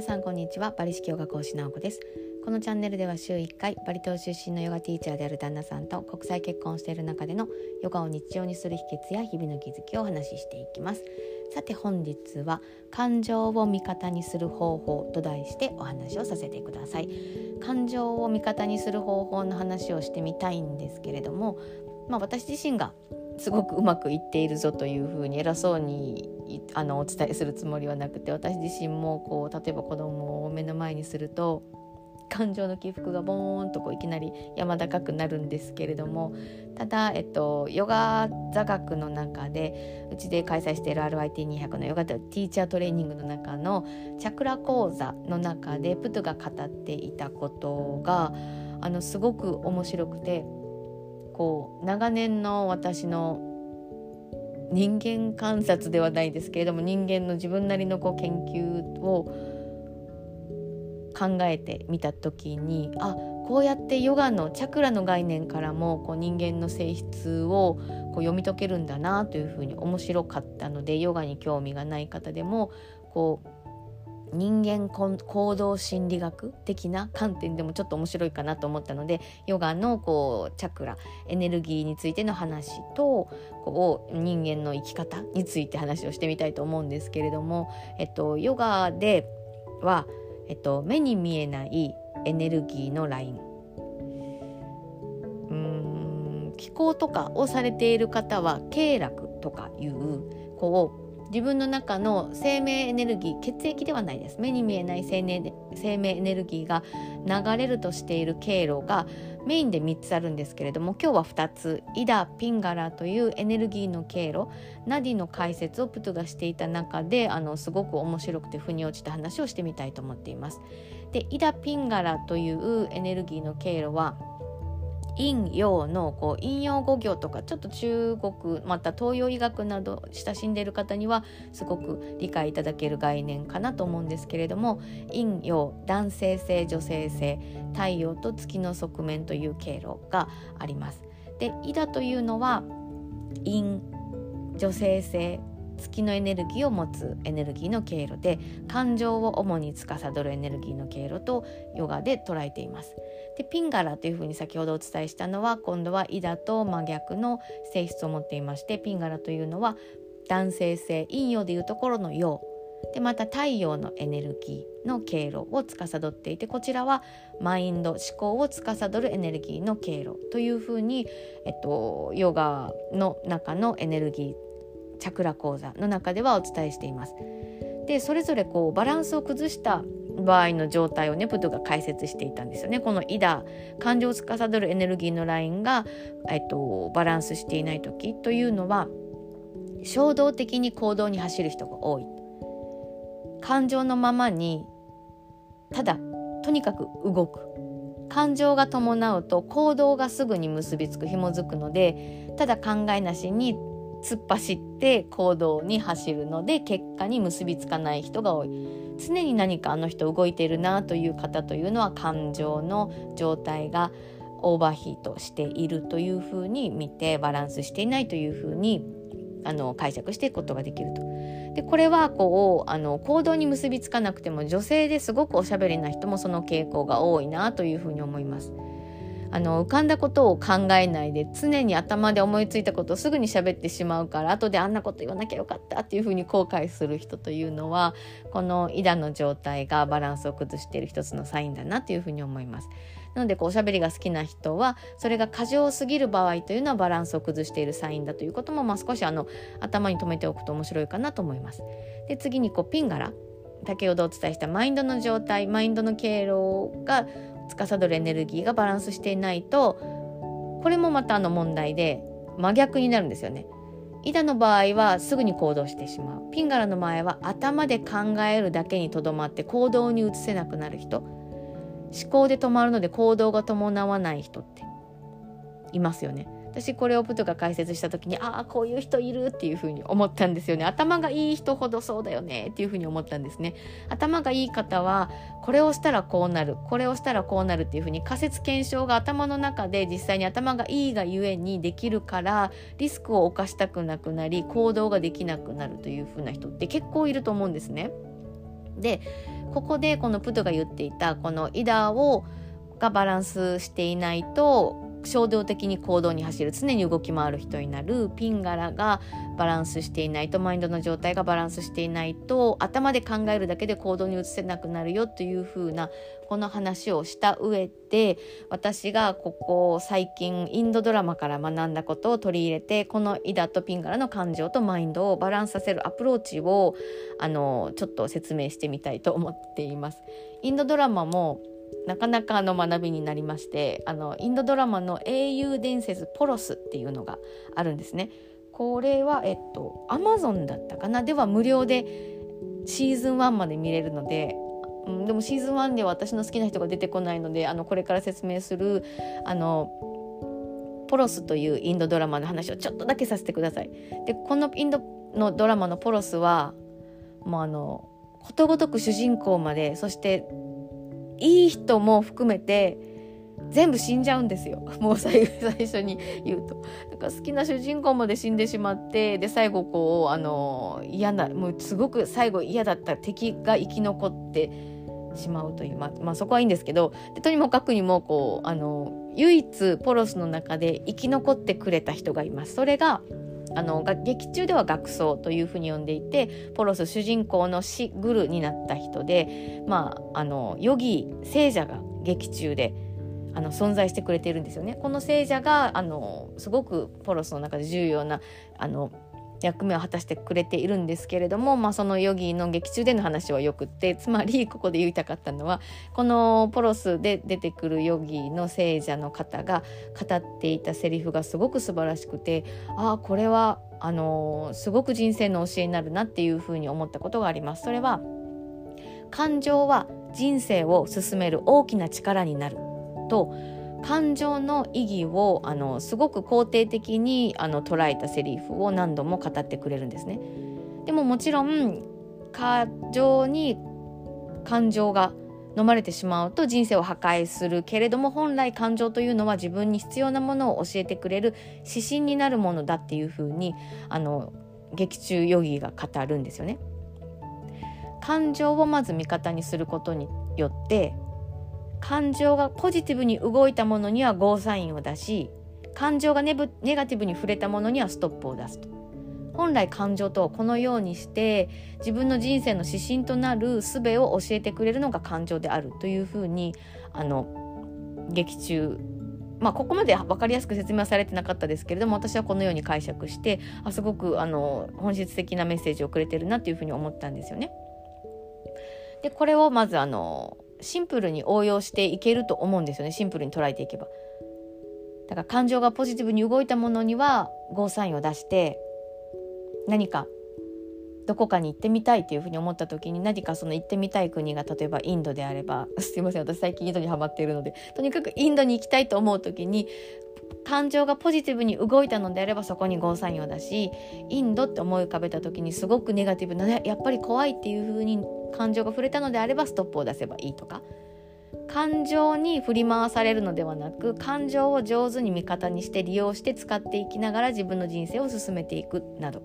皆さんこんにちは。バリ式ヨガ講師直子です。このチャンネルでは週1回バリ島出身のヨガティーチャーである旦那さんと国際結婚している中でのヨガを日常にする秘訣や日々の気づきをお話ししていきます。さて本日は感情を味方にする方法と題してお話をさせてください。感情を味方にする方法の話をしてみたいんですけれどもまあ私自身がすごくうまくいっているぞというふうに偉そうにあのお伝えするつもりはなくて私自身もこう例えば子供を目の前にすると感情の起伏がボーンとこういきなり山高くなるんですけれどもただ、えっと、ヨガ座学の中でうちで開催している RIT200 のヨガティーチャートレーニングの中のチャクラ講座の中でプトが語っていたことがあのすごく面白くてこう長年の私の人間観察ではないですけれども人間の自分なりのこう研究を考えてみた時にあこうやってヨガのチャクラの概念からもこう人間の性質をこう読み解けるんだなというふうに面白かったのでヨガに興味がない方でもこう人間行動心理学的な観点でもちょっと面白いかなと思ったのでヨガのこうチャクラエネルギーについての話とこう人間の生き方について話をしてみたいと思うんですけれども、えっと、ヨガでは、えっと、目に見えないエネルギーのライン。うん気候とかをされている方は経絡とかいうこう自分の中の生命エネルギー血液ではないです目に見えない生命生命エネルギーが流れるとしている経路がメインで3つあるんですけれども今日は2つイダ・ピンガラというエネルギーの経路ナディの解説をプトがしていた中であのすごく面白くて腑に落ちた話をしてみたいと思っています。でイダ・ピンガラというエネルギーの経路は陰陽のこう陰陽五行とかちょっと中国また東洋医学など親しんでいる方にはすごく理解いただける概念かなと思うんですけれども陰陽男性性女性性太陽と月の側面という経路があります。でイダというのは陰女性性月のエネルギーを持つエネルギーの経路で感情を主に司るエネルギーの経路とヨガで捉えています。でピンガラというふうに先ほどお伝えしたのは今度はイダと真逆の性質を持っていましてピンガラというのは男性性陰陽でいうところの陽でまた太陽のエネルギーの経路を司っていてこちらはマインド思考を司るエネルギーの経路というふうに、えっと、ヨガの中のエネルギーチャクラ講座の中ではお伝えしています。でそれぞれこうバランスを崩した場合の状態をねプトが解説していたんですよね。このイダ感情を司るエネルギーのラインが、えっと、バランスしていない時というのは衝動的に行動に走る人が多い。感情のままにただとにかく動く感情が伴うと行動がすぐに結びつく紐づくのでただ考えなしに突っ走って行動に走るので結果に結びつかない人が多い常に何かあの人動いてるなという方というのは感情の状態がオーバーヒートしているというふうに見てバランスしていないというふうにあの解釈していくことができると。でこれはこうあの行動に結びつかなくても女性ですごくおしゃべりな人もその傾向が多いなというふうに思います。あの浮かんだことを考えないで常に頭で思いついたことをすぐに喋ってしまうから後であんなこと言わなきゃよかったっていうふうに後悔する人というのはこのイダの状態がバランスを崩している一つのサインだなというふうに思います。なのでこうおしゃべりが好きな人はそれが過剰すぎる場合というのはバランスを崩しているサインだということも、まあ、少しあの頭に留めておくと面白いかなと思います。で次にこうピンガラ先ほどお伝えしたマインドの状態マインドの経路が司るエネルギーがバランスしていないとこれもまたの問題で真逆になるんですよね。イダの場合はすぐに行動してしまうピンガラの場合は頭で考えるだけにとどまって行動に移せなくなる人思考で止まるので行動が伴わない人っていますよね。私これをプトが解説した時にああこういう人いるっていうふうに思ったんですよね。頭がいい人ほどそうだよねっていうふうに思ったんですね。頭がいい方はこれをしたらこうなるこれをしたらこうなるっていうふうに仮説検証が頭の中で実際に頭がいいがゆえにできるからリスクを冒したくなくなり行動ができなくなるというふうな人って結構いると思うんですね。でここでこのプトが言っていたこのイダをがバランスしていないと衝動的に行動に走る常に動き回る人になるピン柄がバランスしていないとマインドの状態がバランスしていないと頭で考えるだけで行動に移せなくなるよというふうなこの話をした上で私がここ最近インドドラマから学んだことを取り入れてこのイダとピン柄の感情とマインドをバランスさせるアプローチをあのちょっと説明してみたいと思っています。インドドラマもなかなかの学びになりましてあのインドドラマの英雄伝説ポロスっていうのがあるんですね。これはえっとアマゾンだったかな？では無料でシーズン1まで見れるので、うん、でもシーズン1では私の好きな人が出てこないのであのこれから説明するあのポロスというインドドラマの話をちょっとだけさせてください。でこのインドのドラマのポロスはもうあのことごとく主人公までそしていい人も含めて全部死んじゃうんですよ もう最初に言うと。なんか好きな主人公まで死んでしまってで最後こうあの嫌なもうすごく最後嫌だった敵が生き残ってしまうという、まあ、まあ、そこはいいんですけどでとにもかくにもこうあの唯一ポロスの中で生き残ってくれた人がいます。それがあの劇中では学僧というふうに呼んでいてポロス主人公の死グルになった人でまああのヨギ聖者が劇中であの存在してくれているんですよね。この聖者があのすごくポロスの中で重要なあの役目を果たしてくれているんですけれども、まあ、そのヨギの劇中での話はよくってつまり ここで言いたかったのはこのポロスで出てくるヨギの聖者の方が語っていたセリフがすごく素晴らしくてああこれはあの、すごく人生の教えになるなっていうふうに思ったことがあります。それは感情は人生を進める大きな力になると感情の意義をあのすごく肯定的にあの捉えたセリフを何度も語ってくれるんですね。でももちろん感情に感情が飲まれてしまうと人生を破壊するけれども本来感情というのは自分に必要なものを教えてくれる指針になるものだっていうふうにあの劇中ヨギが語るんですよね。感情をまず味方にすることによって感情がポジティブに動いたものにはゴーサインを出し感情がネガティブに触れたものにはストップを出すと本来感情とこのようにして自分の人生の指針となる術を教えてくれるのが感情であるというふうにあの劇中まあ、ここまで分かりやすく説明はされてなかったですけれども私はこのように解釈してあすごくあの本質的なメッセージをくれてるなというふうに思ったんですよね。でこれをまずあのシンプルに応用していけると思うんですよねシンプルに捉えていけば。だから感情がポジティブに動いたものにはゴーサインを出して何かどこかに行ってみたいっていうふうに思った時に何かその行ってみたい国が例えばインドであれば すいません私最近インドにハマっているのでとにかくインドに行きたいと思う時に感情がポジティブに動いたのであればそこにゴーサインを出しインドって思い浮かべた時にすごくネガティブなやっぱり怖いっていうふうに感情が触れたのであればストップを出せばいいとか感情に振り回されるのではなく感情を上手に味方にして利用して使っていきながら自分の人生を進めていくなど。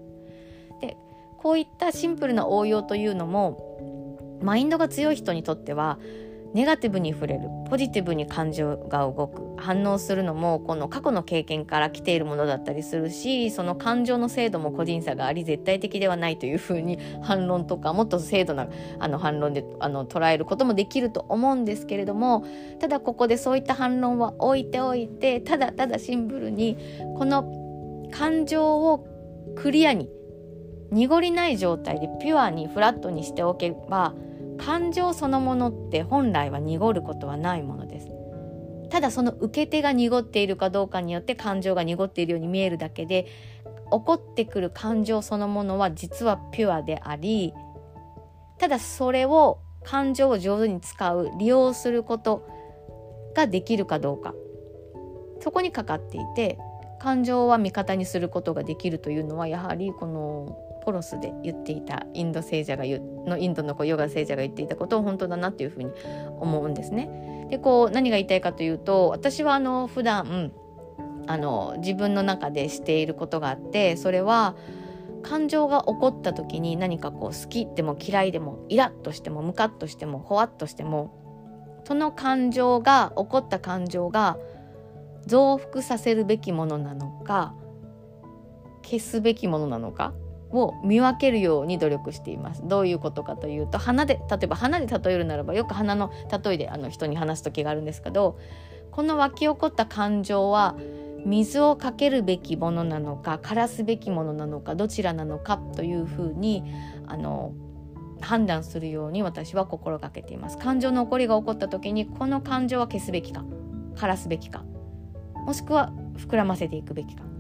でこういったシンプルな応用というのもマインドが強い人にとってはネガティブに触れるポジティブに感情が動く反応するのもこの過去の経験から来ているものだったりするしその感情の精度も個人差があり絶対的ではないというふうに反論とかもっと精度なあの反論であの捉えることもできると思うんですけれどもただここでそういった反論は置いておいてただただシンプルにこの感情をクリアに濁りない状態でピュアにフラットにしておけば感情そのものって本来は濁ることはないものです。ただその受け手が濁っているかどうかによって感情が濁っているように見えるだけで起こってくる感情そのものは実はピュアでありただそれを感情を上手に使う利用することができるかどうか。そこにかかっていて感情は味方にすることができるというのはやはりこのポロスで言っていたインド聖者がのインドのヨガ聖者が言っていたことを本当だなっていうふうに思うんですね。でこう何が言いたいかというと私はあの普段あの自分の中でしていることがあってそれは感情が起こった時に何かこう好きでも嫌いでもイラッとしてもムカッとしてもほわっとしてもその感情が起こった感情が増幅させるべきものなのか消すべきものなのかを見分けるように努力しています。どういうことかというと花で例えば花で例えるならばよく花の例えであの人に話す時があるんですけどこの湧き起こった感情は水をかけるべきものなのか枯らすべきものなのかどちらなのかというふうにあの判断するように私は心がけています。感情の起こりが起こった時にこの感情は消すべきか枯らすべきかもしくは膨らませていくべきか。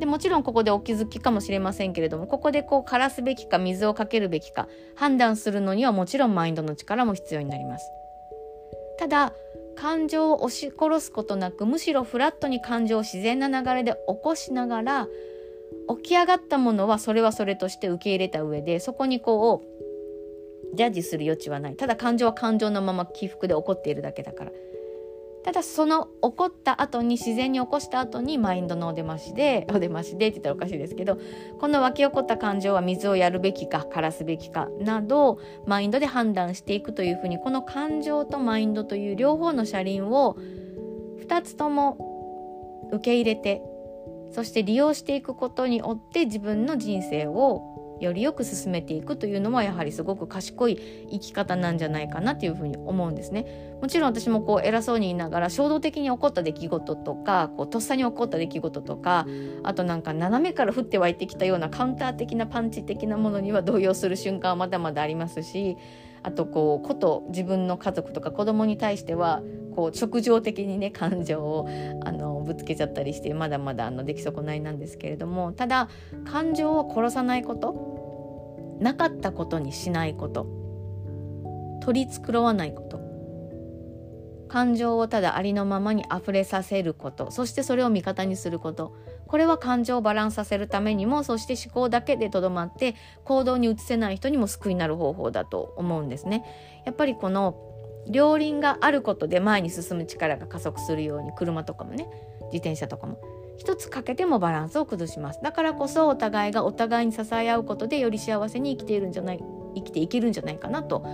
でもちろんここでお気づきかもしれませんけれどもここでこう枯らすべきか水をかけるべきか判断するのにはもちろんマインドの力も必要になります。ただ感情を押し殺すことなくむしろフラットに感情を自然な流れで起こしながら起き上がったものはそれはそれとして受け入れた上でそこにこうジャッジする余地はない。ただ感情は感情のまま起伏で起こっているだけだから。ただその起こった後に自然に起こした後にマインドのお出ましでお出ましでって言ったらおかしいですけどこの湧き起こった感情は水をやるべきか枯らすべきかなどマインドで判断していくというふうにこの感情とマインドという両方の車輪を2つとも受け入れてそして利用していくことによって自分の人生をよりよく進めていくというのはやはりすごく賢い生き方なんじゃないかなというふうに思うんですね。もちろん私もこう偉そうに言いながら衝動的に起こった出来事とかこうとっさに起こった出来事とかあとなんか斜めから降って湧いてきたようなカウンター的なパンチ的なものには動揺する瞬間はまだまだありますしあとこうこと自分の家族とか子供に対してはこう直情的にね感情をあのぶつけちゃったりしてまだまだあの出来損ないなんですけれどもただ感情を殺さないことなかったことにしないこと取り繕わないこと感情をただありのままに溢れさせることそしてそれを味方にすることこれは感情をバランスさせるためにもそして思考だけでとどまって行動に移せない人にも救いになる方法だと思うんですね。やっぱりこの両輪があることで前に進む力が加速するように車とかもね自転車とかも一つかけてもバランスを崩します。だからこそお互いがお互いに支え合うことでより幸せに生きているんじゃない生きていけるんじゃないかなと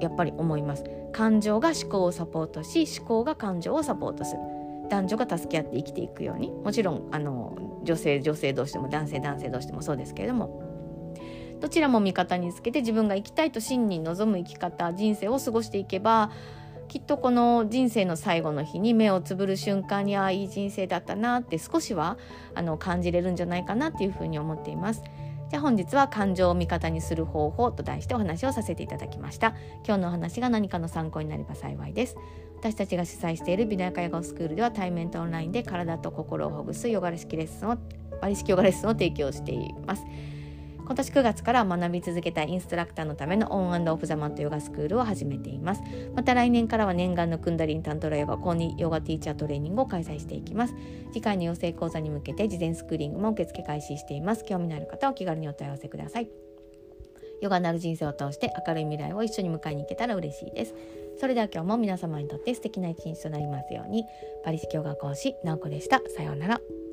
やっぱり思います。感情が思考をサポートし思考が感情をサポートする。男女が助け合って生きていくようにもちろんあの女性女性同士でも男性男性同士でもそうですけれどもどちらも味方につけて自分が生きたいと真に望む生き方人生を過ごしていけばきっとこの人生の最後の日に目をつぶる瞬間にああいい人生だったなって少しはあの感じれるんじゃないかなっていうふうに思っています。じゃあ本日は感情を味方にする方法と題してお話をさせていただきました。今日のお話が何かの参考になれば幸いです。私たちが主催している美大会語スクールでは対面とオンラインで体と心をほぐすヨガ式レッスンをバリ式ヨガレッスンを提供しています。今年9月から学び続けたインストラクターのためのオンオフザマットヨガスクールを始めています。また来年からは念願のクンダリンタントラヨガ公認ヨガティーチャートレーニングを開催していきます。次回の養成講座に向けて事前スクリーニングも受付開始しています。興味のある方はお気軽にお問い合わせください。ヨガなる人生を通して明るい未来を一緒に迎えに行けたら嬉しいです。それでは今日も皆様にとって素敵な一日となりますように。パリ式ヨガ講師、ナオコでした。さようなら。